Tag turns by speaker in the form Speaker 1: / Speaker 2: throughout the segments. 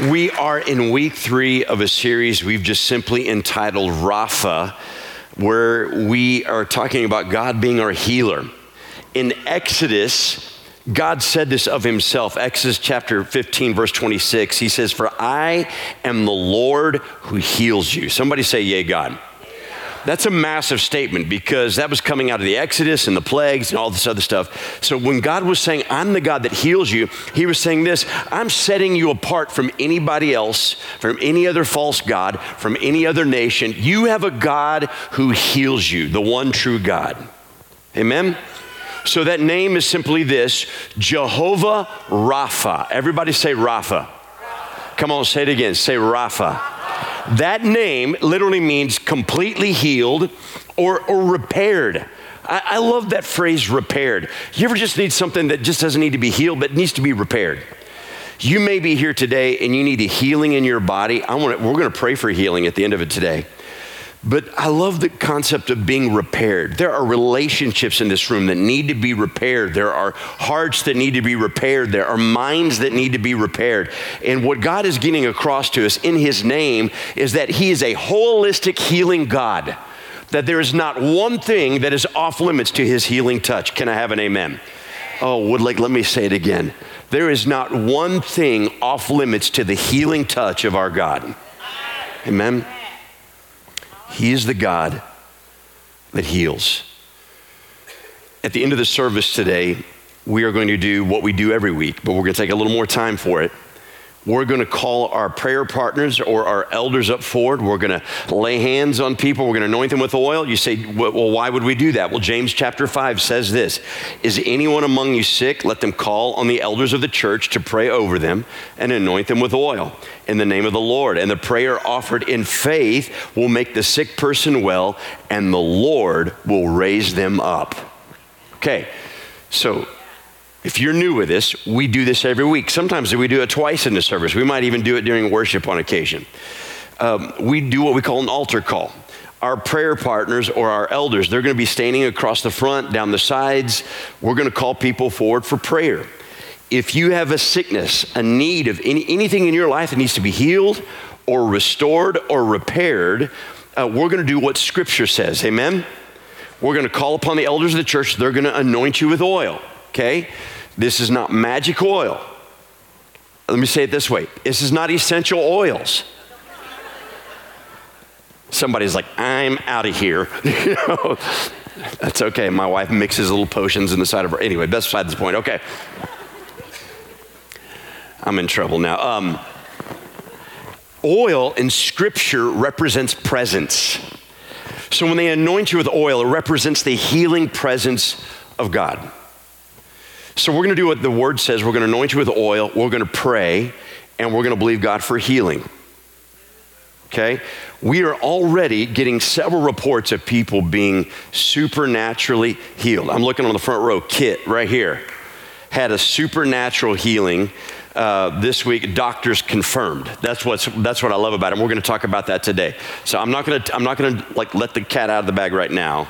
Speaker 1: We are in week three of a series we've just simply entitled Rapha, where we are talking about God being our healer. In Exodus, God said this of himself. Exodus chapter 15, verse 26. He says, For I am the Lord who heals you. Somebody say, Yea, God. That's a massive statement because that was coming out of the Exodus and the plagues and all this other stuff. So when God was saying, I'm the God that heals you, he was saying this I'm setting you apart from anybody else, from any other false God, from any other nation. You have a God who heals you, the one true God. Amen? So that name is simply this Jehovah Rapha. Everybody say Rapha. Come on, say it again. Say Rapha. That name literally means completely healed or, or repaired. I, I love that phrase repaired. You ever just need something that just doesn't need to be healed, but needs to be repaired? You may be here today and you need a healing in your body. I want we're going to pray for healing at the end of it today. But I love the concept of being repaired. There are relationships in this room that need to be repaired. There are hearts that need to be repaired. There are minds that need to be repaired. And what God is getting across to us in His name is that He is a holistic healing God, that there is not one thing that is off limits to His healing touch. Can I have an amen? Oh, would like, let me say it again. There is not one thing off limits to the healing touch of our God. Amen. He is the God that heals. At the end of the service today, we are going to do what we do every week, but we're going to take a little more time for it. We're going to call our prayer partners or our elders up forward. We're going to lay hands on people. We're going to anoint them with oil. You say, well, why would we do that? Well, James chapter 5 says this Is anyone among you sick? Let them call on the elders of the church to pray over them and anoint them with oil in the name of the Lord. And the prayer offered in faith will make the sick person well, and the Lord will raise them up. Okay, so if you're new with this, we do this every week. Sometimes we do it twice in the service. We might even do it during worship on occasion. Um, we do what we call an altar call. Our prayer partners or our elders, they're going to be standing across the front, down the sides. We're going to call people forward for prayer. If you have a sickness, a need of any, anything in your life that needs to be healed or restored or repaired, uh, we're going to do what Scripture says. Amen? We're going to call upon the elders of the church. They're going to anoint you with oil. Okay? This is not magic oil. Let me say it this way this is not essential oils. Somebody's like, I'm out of here. you know, that's okay. My wife mixes little potions in the side of her. Anyway, that's beside the point. Okay. I'm in trouble now. Um, oil in Scripture represents presence. So when they anoint you with oil, it represents the healing presence of God. So we're going to do what the word says. We're going to anoint you with oil. We're going to pray, and we're going to believe God for healing. Okay? We are already getting several reports of people being supernaturally healed. I'm looking on the front row. Kit, right here, had a supernatural healing. Uh, this week, doctors confirmed. That's what's that's what I love about it. And we're going to talk about that today. So I'm not going to I'm not going to like let the cat out of the bag right now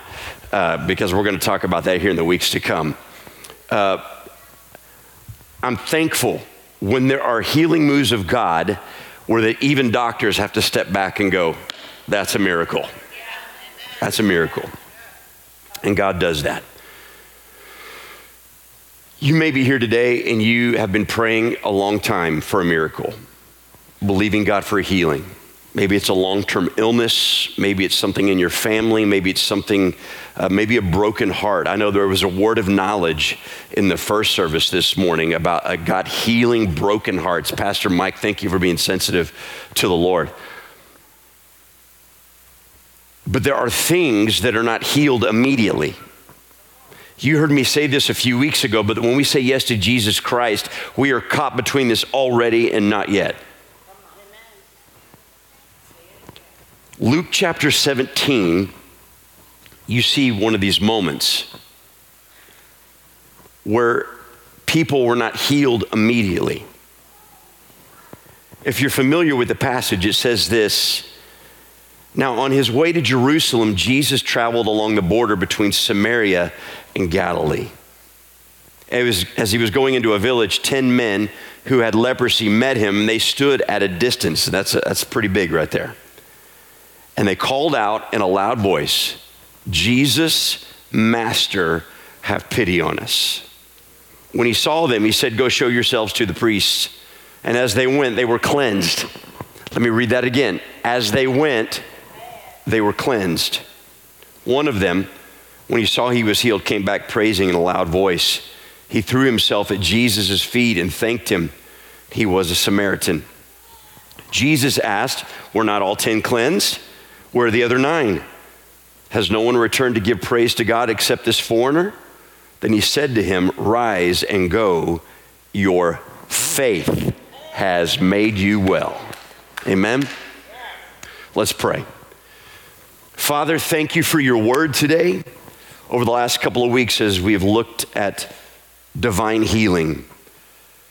Speaker 1: uh, because we're going to talk about that here in the weeks to come. Uh, I'm thankful when there are healing moves of God where that even doctors have to step back and go, that's a miracle. That's a miracle. And God does that. You may be here today and you have been praying a long time for a miracle, believing God for healing. Maybe it's a long term illness. Maybe it's something in your family. Maybe it's something, uh, maybe a broken heart. I know there was a word of knowledge in the first service this morning about uh, God healing broken hearts. Pastor Mike, thank you for being sensitive to the Lord. But there are things that are not healed immediately. You heard me say this a few weeks ago, but when we say yes to Jesus Christ, we are caught between this already and not yet. Luke chapter 17, you see one of these moments where people were not healed immediately. If you're familiar with the passage, it says this Now, on his way to Jerusalem, Jesus traveled along the border between Samaria and Galilee. Was, as he was going into a village, 10 men who had leprosy met him. They stood at a distance. That's, a, that's pretty big right there. And they called out in a loud voice, Jesus, Master, have pity on us. When he saw them, he said, Go show yourselves to the priests. And as they went, they were cleansed. Let me read that again. As they went, they were cleansed. One of them, when he saw he was healed, came back praising in a loud voice. He threw himself at Jesus' feet and thanked him. He was a Samaritan. Jesus asked, Were not all ten cleansed? Where are the other nine? Has no one returned to give praise to God except this foreigner? Then he said to him, Rise and go. Your faith has made you well. Amen. Let's pray. Father, thank you for your word today. Over the last couple of weeks, as we have looked at divine healing,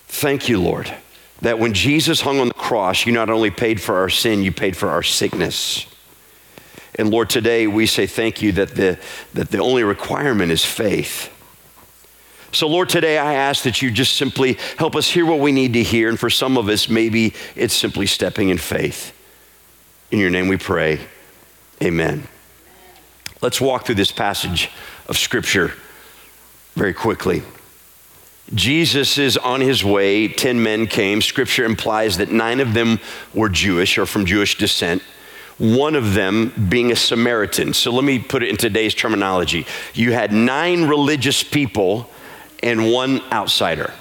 Speaker 1: thank you, Lord, that when Jesus hung on the cross, you not only paid for our sin, you paid for our sickness. And Lord, today we say thank you that the, that the only requirement is faith. So, Lord, today I ask that you just simply help us hear what we need to hear. And for some of us, maybe it's simply stepping in faith. In your name we pray. Amen. Let's walk through this passage of Scripture very quickly. Jesus is on his way. Ten men came. Scripture implies that nine of them were Jewish or from Jewish descent one of them being a Samaritan. So let me put it in today's terminology. You had nine religious people and one outsider.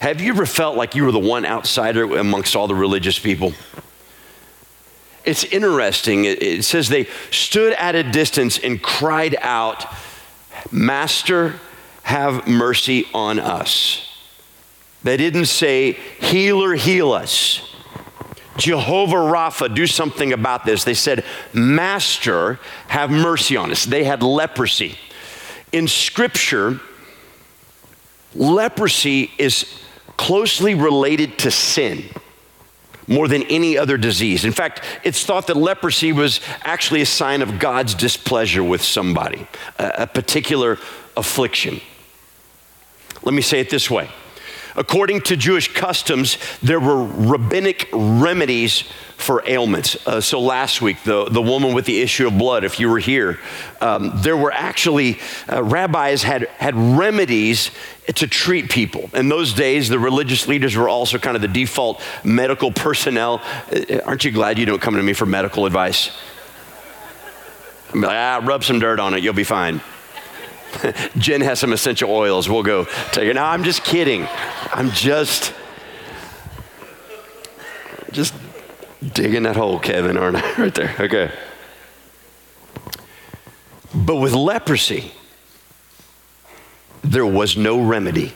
Speaker 1: Have you ever felt like you were the one outsider amongst all the religious people? It's interesting. It says they stood at a distance and cried out, Master, have mercy on us. They didn't say, Healer, heal us. Jehovah Rapha, do something about this. They said, Master, have mercy on us. They had leprosy. In Scripture, leprosy is closely related to sin more than any other disease. In fact, it's thought that leprosy was actually a sign of God's displeasure with somebody, a, particular affliction. Let me say it this way According to Jewish customs, there were rabbinic remedies for ailments. Uh, so last week, the, the woman with the issue of blood, if you were here, um, there were actually, uh, rabbis had, had remedies to treat people. In those days, the religious leaders were also kind of the default medical personnel. Uh, aren't you glad you don't come to me for medical advice? I'm like, ah, rub some dirt on it, you'll be fine. Jen has some essential oils. We'll go take it. No, I'm just kidding. I'm just, just digging that hole, Kevin, aren't I? Right there. Okay. But with leprosy, there was no remedy.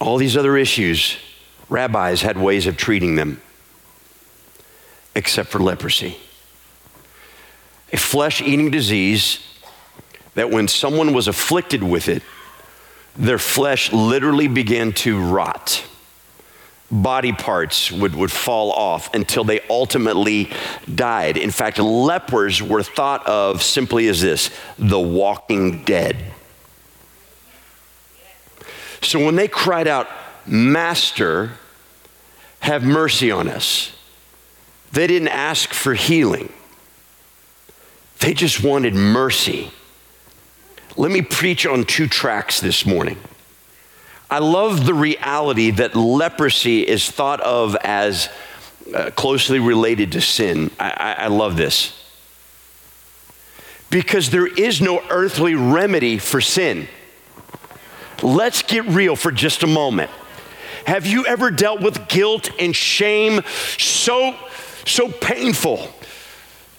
Speaker 1: All these other issues, rabbis had ways of treating them, except for leprosy a flesh eating disease that when someone was afflicted with it, their flesh literally began to rot. Body parts would, would fall off until they ultimately died. In fact, lepers were thought of simply as this the walking dead. So when they cried out, Master, have mercy on us, they didn't ask for healing. They just wanted mercy. Let me preach on two tracks this morning. I love the reality that leprosy is thought of as uh, closely related to sin. I, I, I love this. Because there is no earthly remedy for sin. Let's get real for just a moment. Have you ever dealt with guilt and shame so, so painful?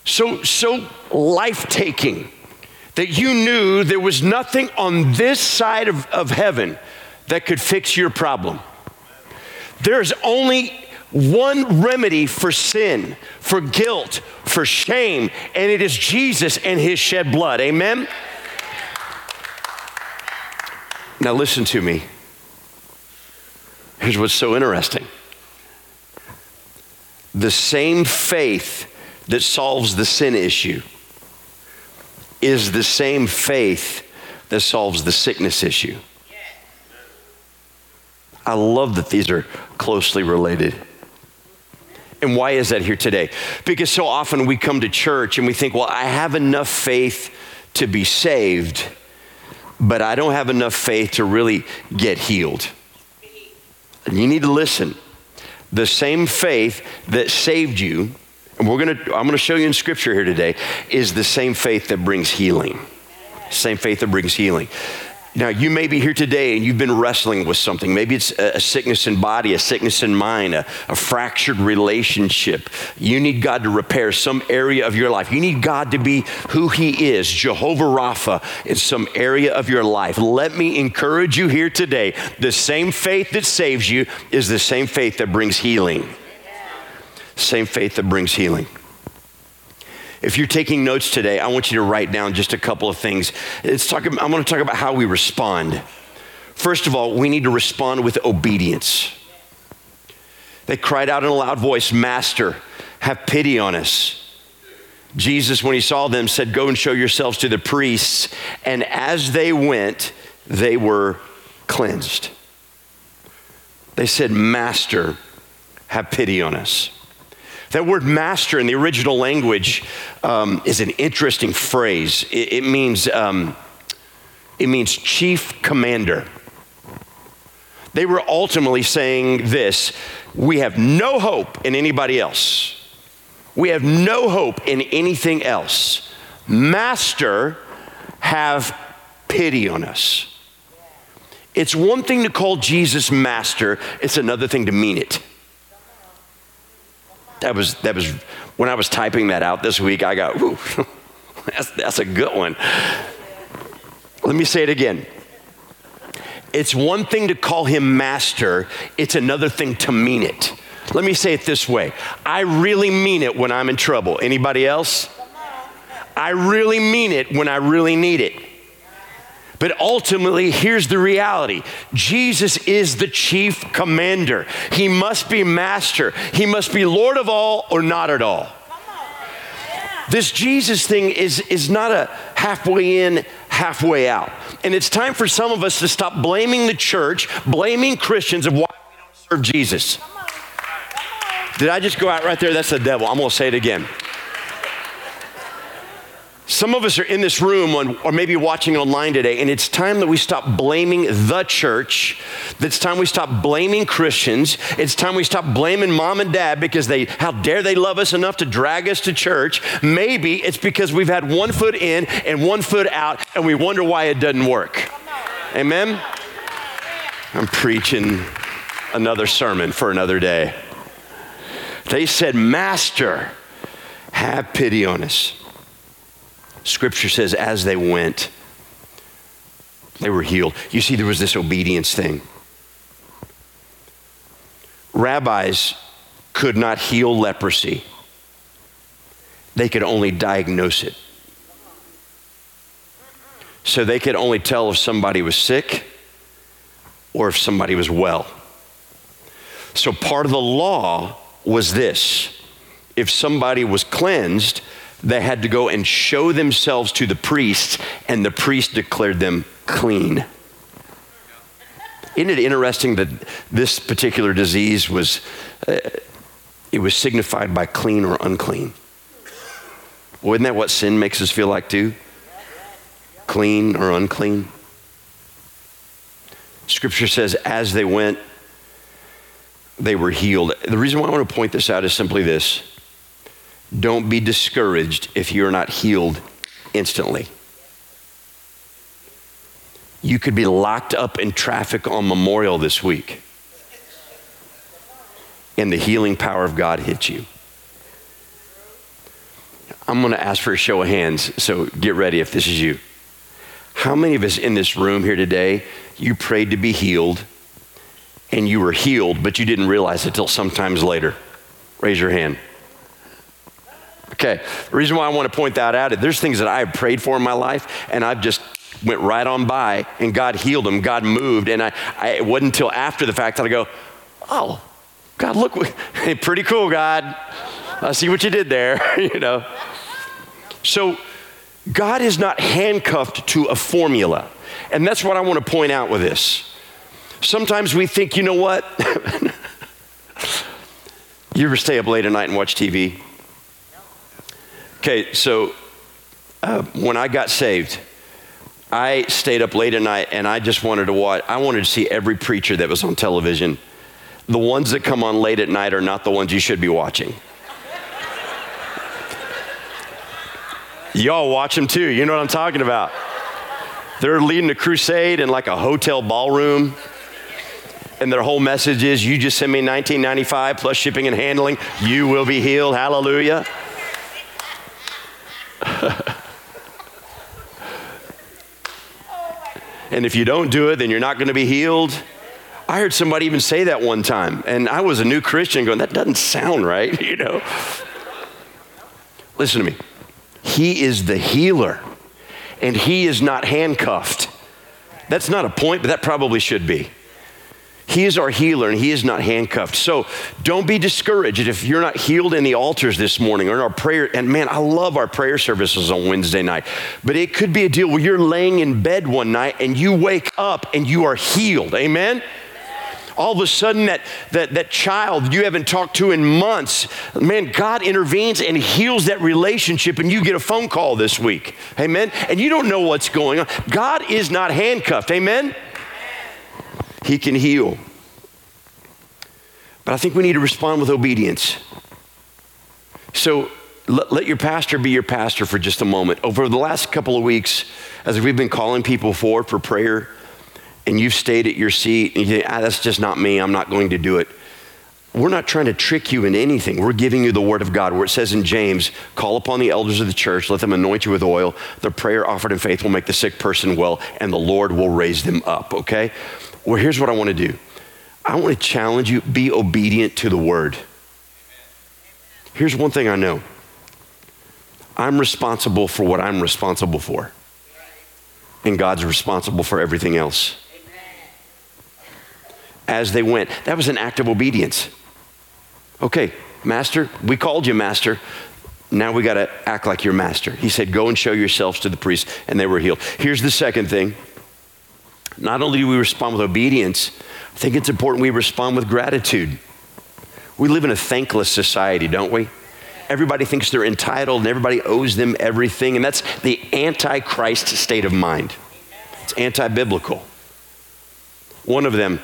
Speaker 1: So, so life taking that you knew there was nothing on this side of, of heaven that could fix your problem. There's only one remedy for sin, for guilt, for shame, and it is Jesus and his shed blood. Amen? Now, listen to me. Here's what's so interesting the same faith that solves the sin issue is the same faith that solves the sickness issue. I love that these are closely related. And why is that here today? Because so often we come to church and we think, well, I have enough faith to be saved, but I don't have enough faith to really get healed. And you need to listen. The same faith that saved you, and we're gonna, I'm gonna show you in scripture here today, is the same faith that brings healing. Same faith that brings healing. Now, you may be here today and you've been wrestling with something. Maybe it's a, sickness in body, a sickness in mind, a, a, fractured relationship. You need God to repair some area of your life. You need God to be who He is, Jehovah Rapha, in some area of your life. Let me encourage you here today. The same faith that saves you is the same faith that brings healing. Same faith that brings healing. If you're taking notes today, I want you to write down just a couple of things. It's talking, I'm going to talk about how we respond. First of all, we need to respond with obedience. They cried out in a loud voice, Master, have pity on us. Jesus, when he saw them, said, Go and show yourselves to the priests. And as they went, they were cleansed. They said, Master, have pity on us. That word master in the original language um, is an interesting phrase. It, it means, um, it means chief commander. They were ultimately saying this we have no hope in anybody else. We have no hope in anything else. Master, have pity on us. It's one thing to call Jesus master, it's another thing to mean it. That was, that was, when I was typing that out this week, I got, that's, that's a good one. Let me say it again. It's one thing to call him master, it's another thing to mean it. Let me say it this way I really mean it when I'm in trouble. Anybody else? I really mean it when I really need it. But ultimately, here's the reality Jesus is the chief commander. He must be master. He must be Lord of all or not at all. This Jesus thing is, is not a halfway in, halfway out. And it's time for some of us to stop blaming the church, blaming Christians of why we don't serve Jesus. Did I just go out right there? That's the devil. I'm going to say it again. Some of us are in this room on, or maybe watching online today, and it's time that we stop blaming the church. It's time we stop blaming Christians. It's time we stop blaming mom and dad because they, how dare they love us enough to drag us to church. Maybe it's because we've had one foot in and one foot out, and we wonder why it doesn't work. Amen? I'm preaching another sermon for another day. They said, Master, have pity on us. Scripture says, as they went, they were healed. You see, there was this obedience thing. Rabbis could not heal leprosy, they could only diagnose it. So they could only tell if somebody was sick or if somebody was well. So part of the law was this if somebody was cleansed, they had to go and show themselves to the priest, and the priest declared them clean. Isn't it interesting that this particular disease was, uh, it was signified by clean or unclean? Well, isn't that what sin makes us feel like too? Clean or unclean? Scripture says, as they went, they were healed. The reason why I want to point this out is simply this don't be discouraged if you're not healed instantly. You could be locked up in traffic on Memorial this week, and the healing power of God hits you. I'm going to ask for a show of hands, so get ready if this is you. How many of us in this room here today, you prayed to be healed, and you were healed, but you didn't realize it until sometimes later? Raise your hand. Okay, the reason why I want to point that out is there's things that I have prayed for in my life, and I've just went right on by, and God healed them, God moved, and I, I it wasn't until after the fact that I go, oh, God, look, hey, pretty cool, God. I see what you did there, you know. So God is not handcuffed to a formula. And that's what I want to point out with this. Sometimes we think, you know what? you ever stay up late at night and watch TV? Okay, so uh, when I got saved, I stayed up late at night and I just wanted to watch, I wanted to see every preacher that was on television. The ones that come on late at night are not the ones you should be watching. Y'all watch them too. You know what I'm talking about. They're leading a crusade in like a hotel ballroom. And their whole message is you just send me 1995 plus shipping and handling, you will be healed. Hallelujah. and if you don't do it, then you're not going to be healed. I heard somebody even say that one time, and I was a new Christian going, that doesn't sound right, you know. Listen to me. He is the healer, and he is not handcuffed. That's not a point, but that probably should be. He is our healer and He is not handcuffed. So don't be discouraged if you're not healed in the altars this morning or in our prayer. And man, I love our prayer services on Wednesday night. But it could be a deal where you're laying in bed one night and you wake up and you are healed. Amen? all of a sudden that, that, that child you haven't talked to in months, man, God intervenes and heals that relationship, and you get a phone call this week. Amen. And you don't know what's going on. God is not handcuffed. Amen. He can heal. But I think we need to respond with obedience. So let, let, your pastor be your pastor for just a moment. Over the last couple of weeks, as we've been calling people forward for prayer, and you've stayed at your seat, and you think, ah, that's just not me, I'm not going to do it. We're not trying to trick you in anything. We're giving you the word of God, where it says in James, call upon the elders of the church, let them anoint you with oil. The prayer offered in faith will make the sick person well, and the Lord will raise them up, okay? Well, here's what I want to do I want to challenge you be obedient to the word. Here's one thing I know I'm responsible for what I'm responsible for, and God's responsible for everything else. As they went, that was an act of obedience. Okay, master, we called you master. Now we got to act like your master. He said, Go and show yourselves to the priest, and they were healed. Here's the second thing not only do we respond with obedience, I think it's important we respond with gratitude. We live in a thankless society, don't we? Everybody thinks they're entitled and everybody owes them everything, and that's the antichrist state of mind. It's anti biblical. One of them,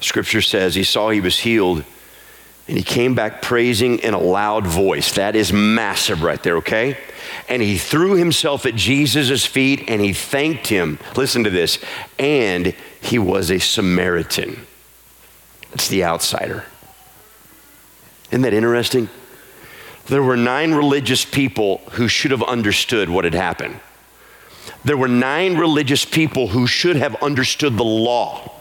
Speaker 1: scripture says, he saw he was healed and he came back praising in a loud voice. That is massive right there, okay? And he threw himself at Jesus' feet and he thanked him. Listen to this. And he was a Samaritan. That's the outsider. Isn't that interesting? There were nine religious people who should have understood what had happened. There were nine religious people who should have understood the law.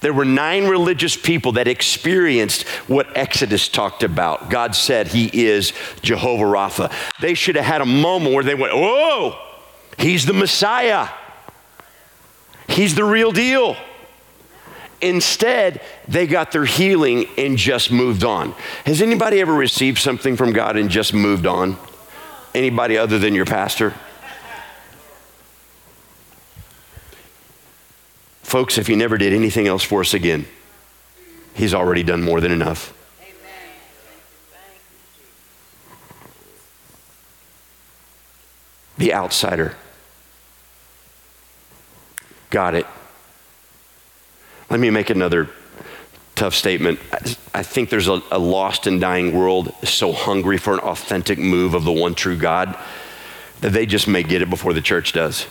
Speaker 1: There were nine religious people that experienced what Exodus talked about. God said he is Jehovah Rapha. They should have had a moment where they went, Whoa, he's the Messiah. He's the real deal. Instead, they got their healing and just moved on. Has anybody ever received something from God and just moved on? Anybody other than your pastor? Folks, if he never did anything else for us again, he's already done more than enough. The outsider got it. Let me make another tough statement. I think there's a, a, lost and dying world so hungry for an authentic move of the one true God that they just may get it before the church does.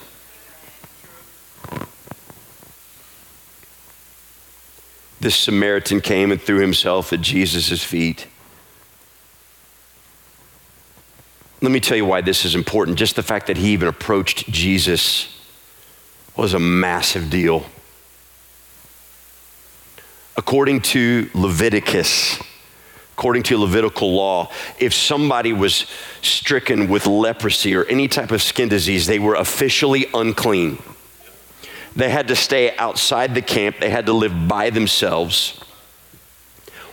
Speaker 1: This Samaritan came and threw himself at Jesus' feet. Let me tell you why this is important. Just the fact that he even approached Jesus was a massive deal. According to Leviticus, according to Levitical law, if somebody was stricken with leprosy or any type of skin disease, they were officially unclean. They had to stay outside the camp, they had to live by themselves.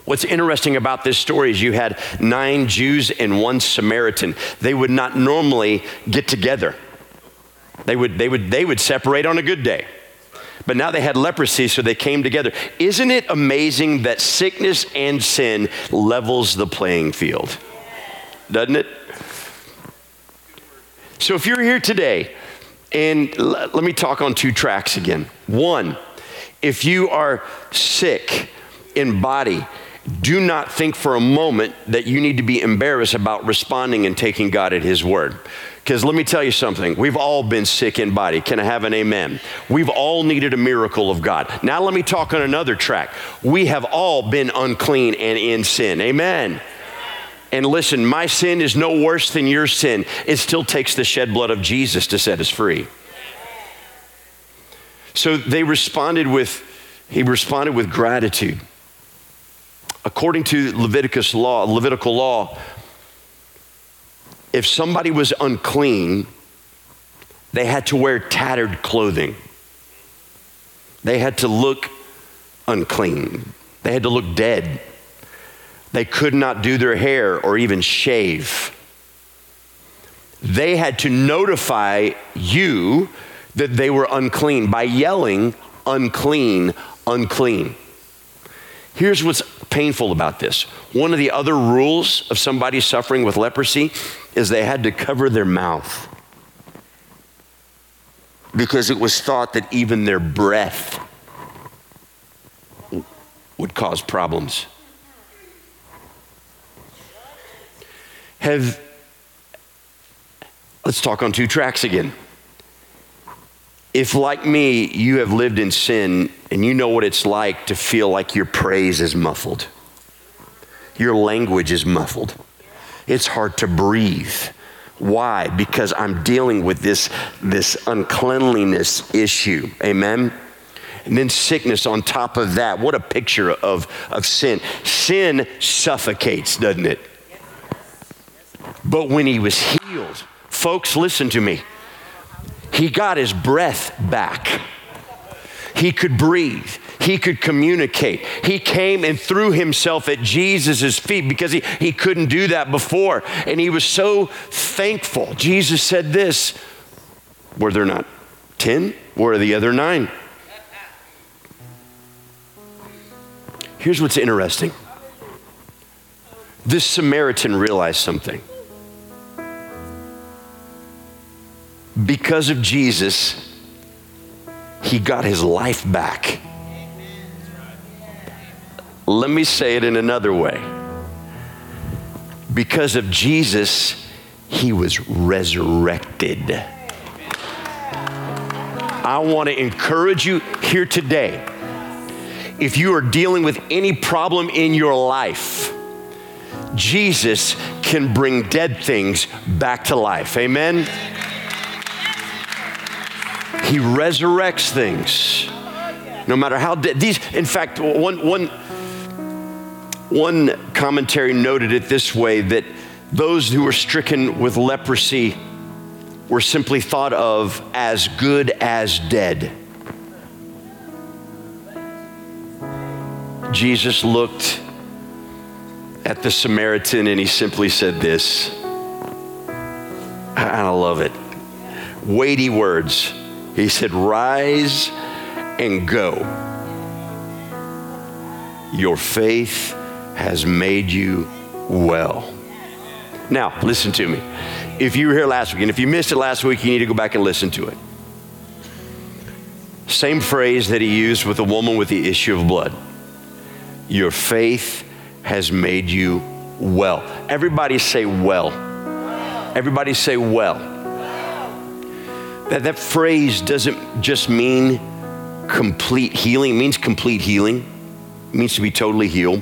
Speaker 1: What's interesting about this story is you had nine Jews and one Samaritan. They would not normally get together. They would, they would, they would separate on a good day. But now they had leprosy, so they came together. Isn't it amazing that sickness and sin levels the playing field? Doesn't it? So if you're here today, and l- let me talk on two tracks again. One, if you are sick in body, do not think for a moment that you need to be embarrassed about responding and taking God at His word. Because let me tell you something, we've all been sick in body. Can I have an amen? We've all needed a miracle of God. Now let me talk on another track. We have all been unclean and in sin. Amen. And listen, my sin is no worse than your sin. It still takes the shed blood of Jesus to set us free. So they responded with, he responded with gratitude. According to Leviticus law, Levitical law, if somebody was unclean, they had to wear tattered clothing. They had to look unclean. They had to look dead. They could not do their hair or even shave. They had to notify you that they were unclean by yelling, unclean, unclean. Here's what's painful about this one of the other rules of somebody suffering with leprosy is they had to cover their mouth because it was thought that even their breath would cause problems. Have, let's talk on two tracks again. If, like me, you have lived in sin and you know what it's like to feel like your praise is muffled, your language is muffled, it's hard to breathe. Why? Because I'm dealing with this, this uncleanliness issue. Amen? And then sickness on top of that. What a picture of, of sin. Sin suffocates, doesn't it? But when he was healed, folks, listen to me he got his breath back. He could breathe. He could communicate. He came and threw himself at Jesus' feet because he, he couldn't do that before. And he was so thankful. Jesus said this Were there not 10? Where are the other nine? Here's what's interesting this Samaritan realized something. Because of Jesus, he got his life back. Let me say it in another way. Because of Jesus, he was resurrected. I want to encourage you here today. If you are dealing with any problem in your life, Jesus can bring dead things back to life. Amen. He resurrects things. No matter how dead. These, in fact, one, one, one commentary noted it this way that those who were stricken with leprosy were simply thought of as good as dead. Jesus looked at the Samaritan and he simply said this. I love it. Weighty words. He said, Rise and go. Your faith has made you well. Now, listen to me. If you were here last week, and if you missed it last week, you need to go back and listen to it. Same phrase that he used with the woman with the issue of blood. Your faith has made you well. Everybody say well. Everybody say well. That, that phrase doesn't just mean complete healing, it means complete healing. It means to be totally healed.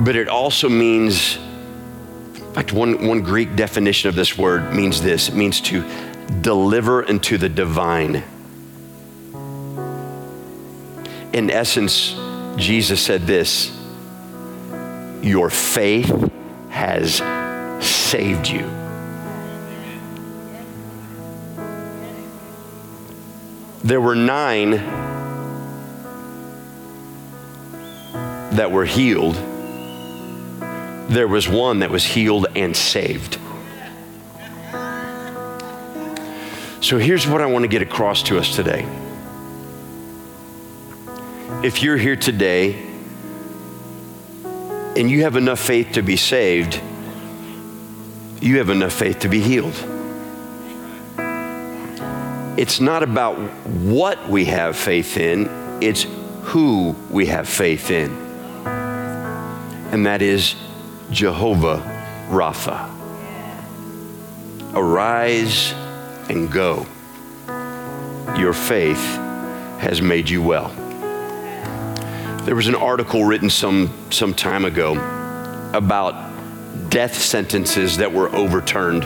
Speaker 1: But it also means, in fact, one, one Greek definition of this word means this it means to deliver into the divine. In essence, Jesus said this Your faith has saved you. There were nine that were healed. There was one that was healed and saved. So here's what I want to get across to us today. If you're here today and you have enough faith to be saved, you have enough faith to be healed. It's not about what we have faith in, it's who we have faith in. And that is Jehovah Rapha. Arise and go. Your faith has made you well. There was an article written some, some time ago about death sentences that were overturned.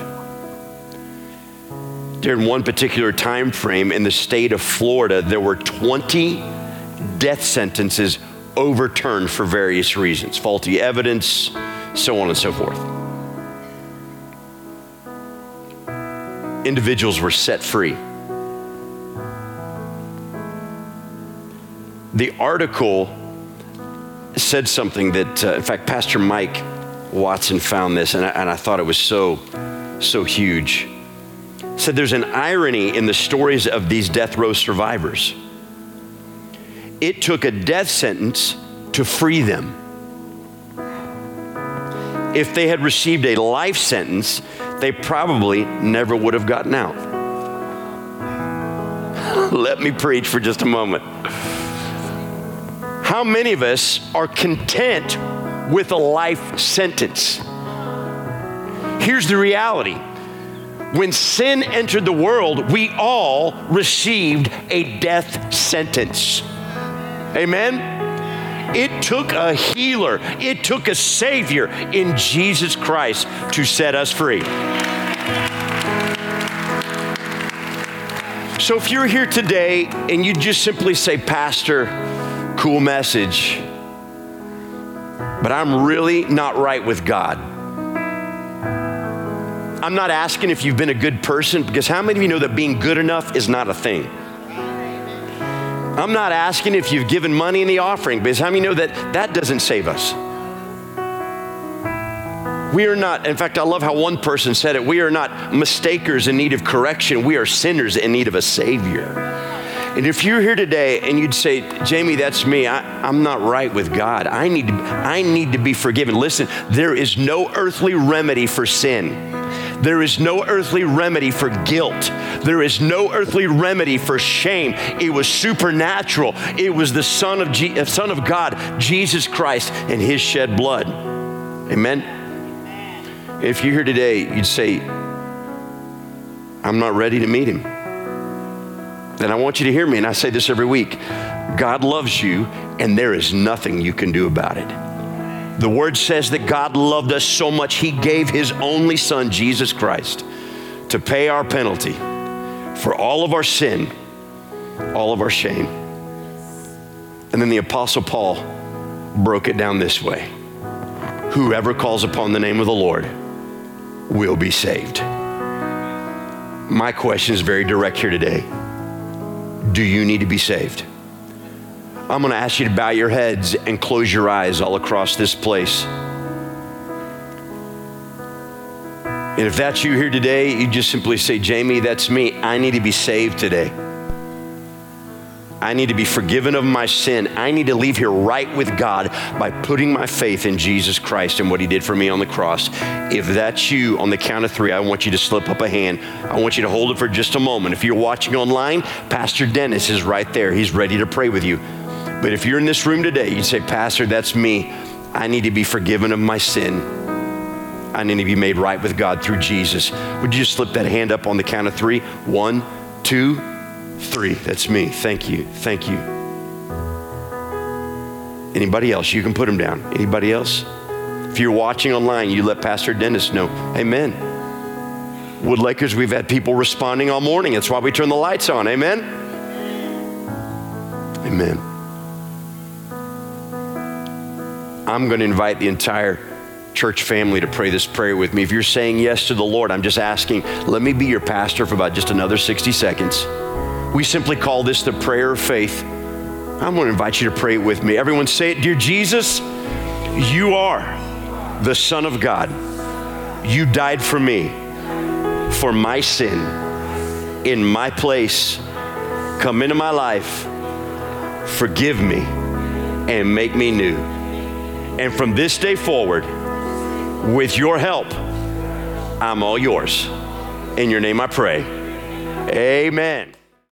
Speaker 1: During one particular time frame in the state of Florida, there were 20 death sentences overturned for various reasons faulty evidence, so on and so forth. Individuals were set free. The article said something that, uh, in fact, Pastor Mike Watson found this, and I, and I thought it was so, so huge. Said there's an irony in the stories of these death row survivors. It took a death sentence to free them. If they had received a life sentence, they probably never would have gotten out. Let me preach for just a moment. How many of us are content with a life sentence? Here's the reality when sin entered the world, we all received a death sentence. Amen? It took a healer, it took a savior in Jesus Christ to set us free. So if you're here today and you just simply say, Pastor, cool message, but I'm really not right with God. I'm not asking if you've been a good person because how many of you know that being good enough is not a thing? I'm not asking if you've given money in the offering because how many know that that doesn't save us? We are not, in fact, I love how one person said it we are not mistakers in need of correction, we are sinners in need of a Savior. And if you're here today and you'd say, Jamie, that's me, I, am not right with God. I need, I need to be forgiven. Listen, there is no earthly remedy for sin. There is no earthly remedy for guilt. There is no earthly remedy for shame. It was supernatural. It was the Son of, Je- uh, Son of God, Jesus Christ, and His shed blood. Amen? If you're here today, you'd say, I'm not ready to meet Him then I want you to hear me, and I say this every week God loves you, and there is nothing you can do about it. The word says that God loved us so much, He gave His only Son, Jesus Christ, to pay our penalty for all of our sin, all of our shame. And then the Apostle Paul broke it down this way Whoever calls upon the name of the Lord will be saved. My question is very direct here today. Do you need to be saved? I'm going to ask you to bow your heads and close your eyes all across this place. And if that's you here today, you just simply say, Jamie, that's me. I need to be saved today. I need to be forgiven of my sin. I need to leave here right with God by putting my faith in Jesus Christ and what He did for me on the cross. If that's you, on the count of three, I want you to slip up a hand. I want you to hold it for just a moment. If you're watching online, Pastor Dennis is right there. He's ready to pray with you. But if you're in this room today, you say, Pastor, that's me. I need to be forgiven of my sin. I need to be made right with God through Jesus. Would you just slip that hand up on the count of three? One, two, Three. That's me. Thank you. Thank you. Anybody else? You can put them down. Anybody else? If you're watching online, you let Pastor Dennis know. Amen. Wood Lakers, we've had people responding all morning. That's why we turn the lights on. Amen. Amen. I'm going to invite the entire church family to pray this prayer with me. If you're saying yes to the Lord, I'm just asking, let me be your pastor for about just another 60 seconds. We simply call this the prayer of faith. I'm going to invite you to pray it with me. Everyone say it Dear Jesus, you are the Son of God. You died for me, for my sin. in my place, come into my life, forgive me, and make me new. And from this day forward, with your help, I'm all yours. In your name I pray. Amen.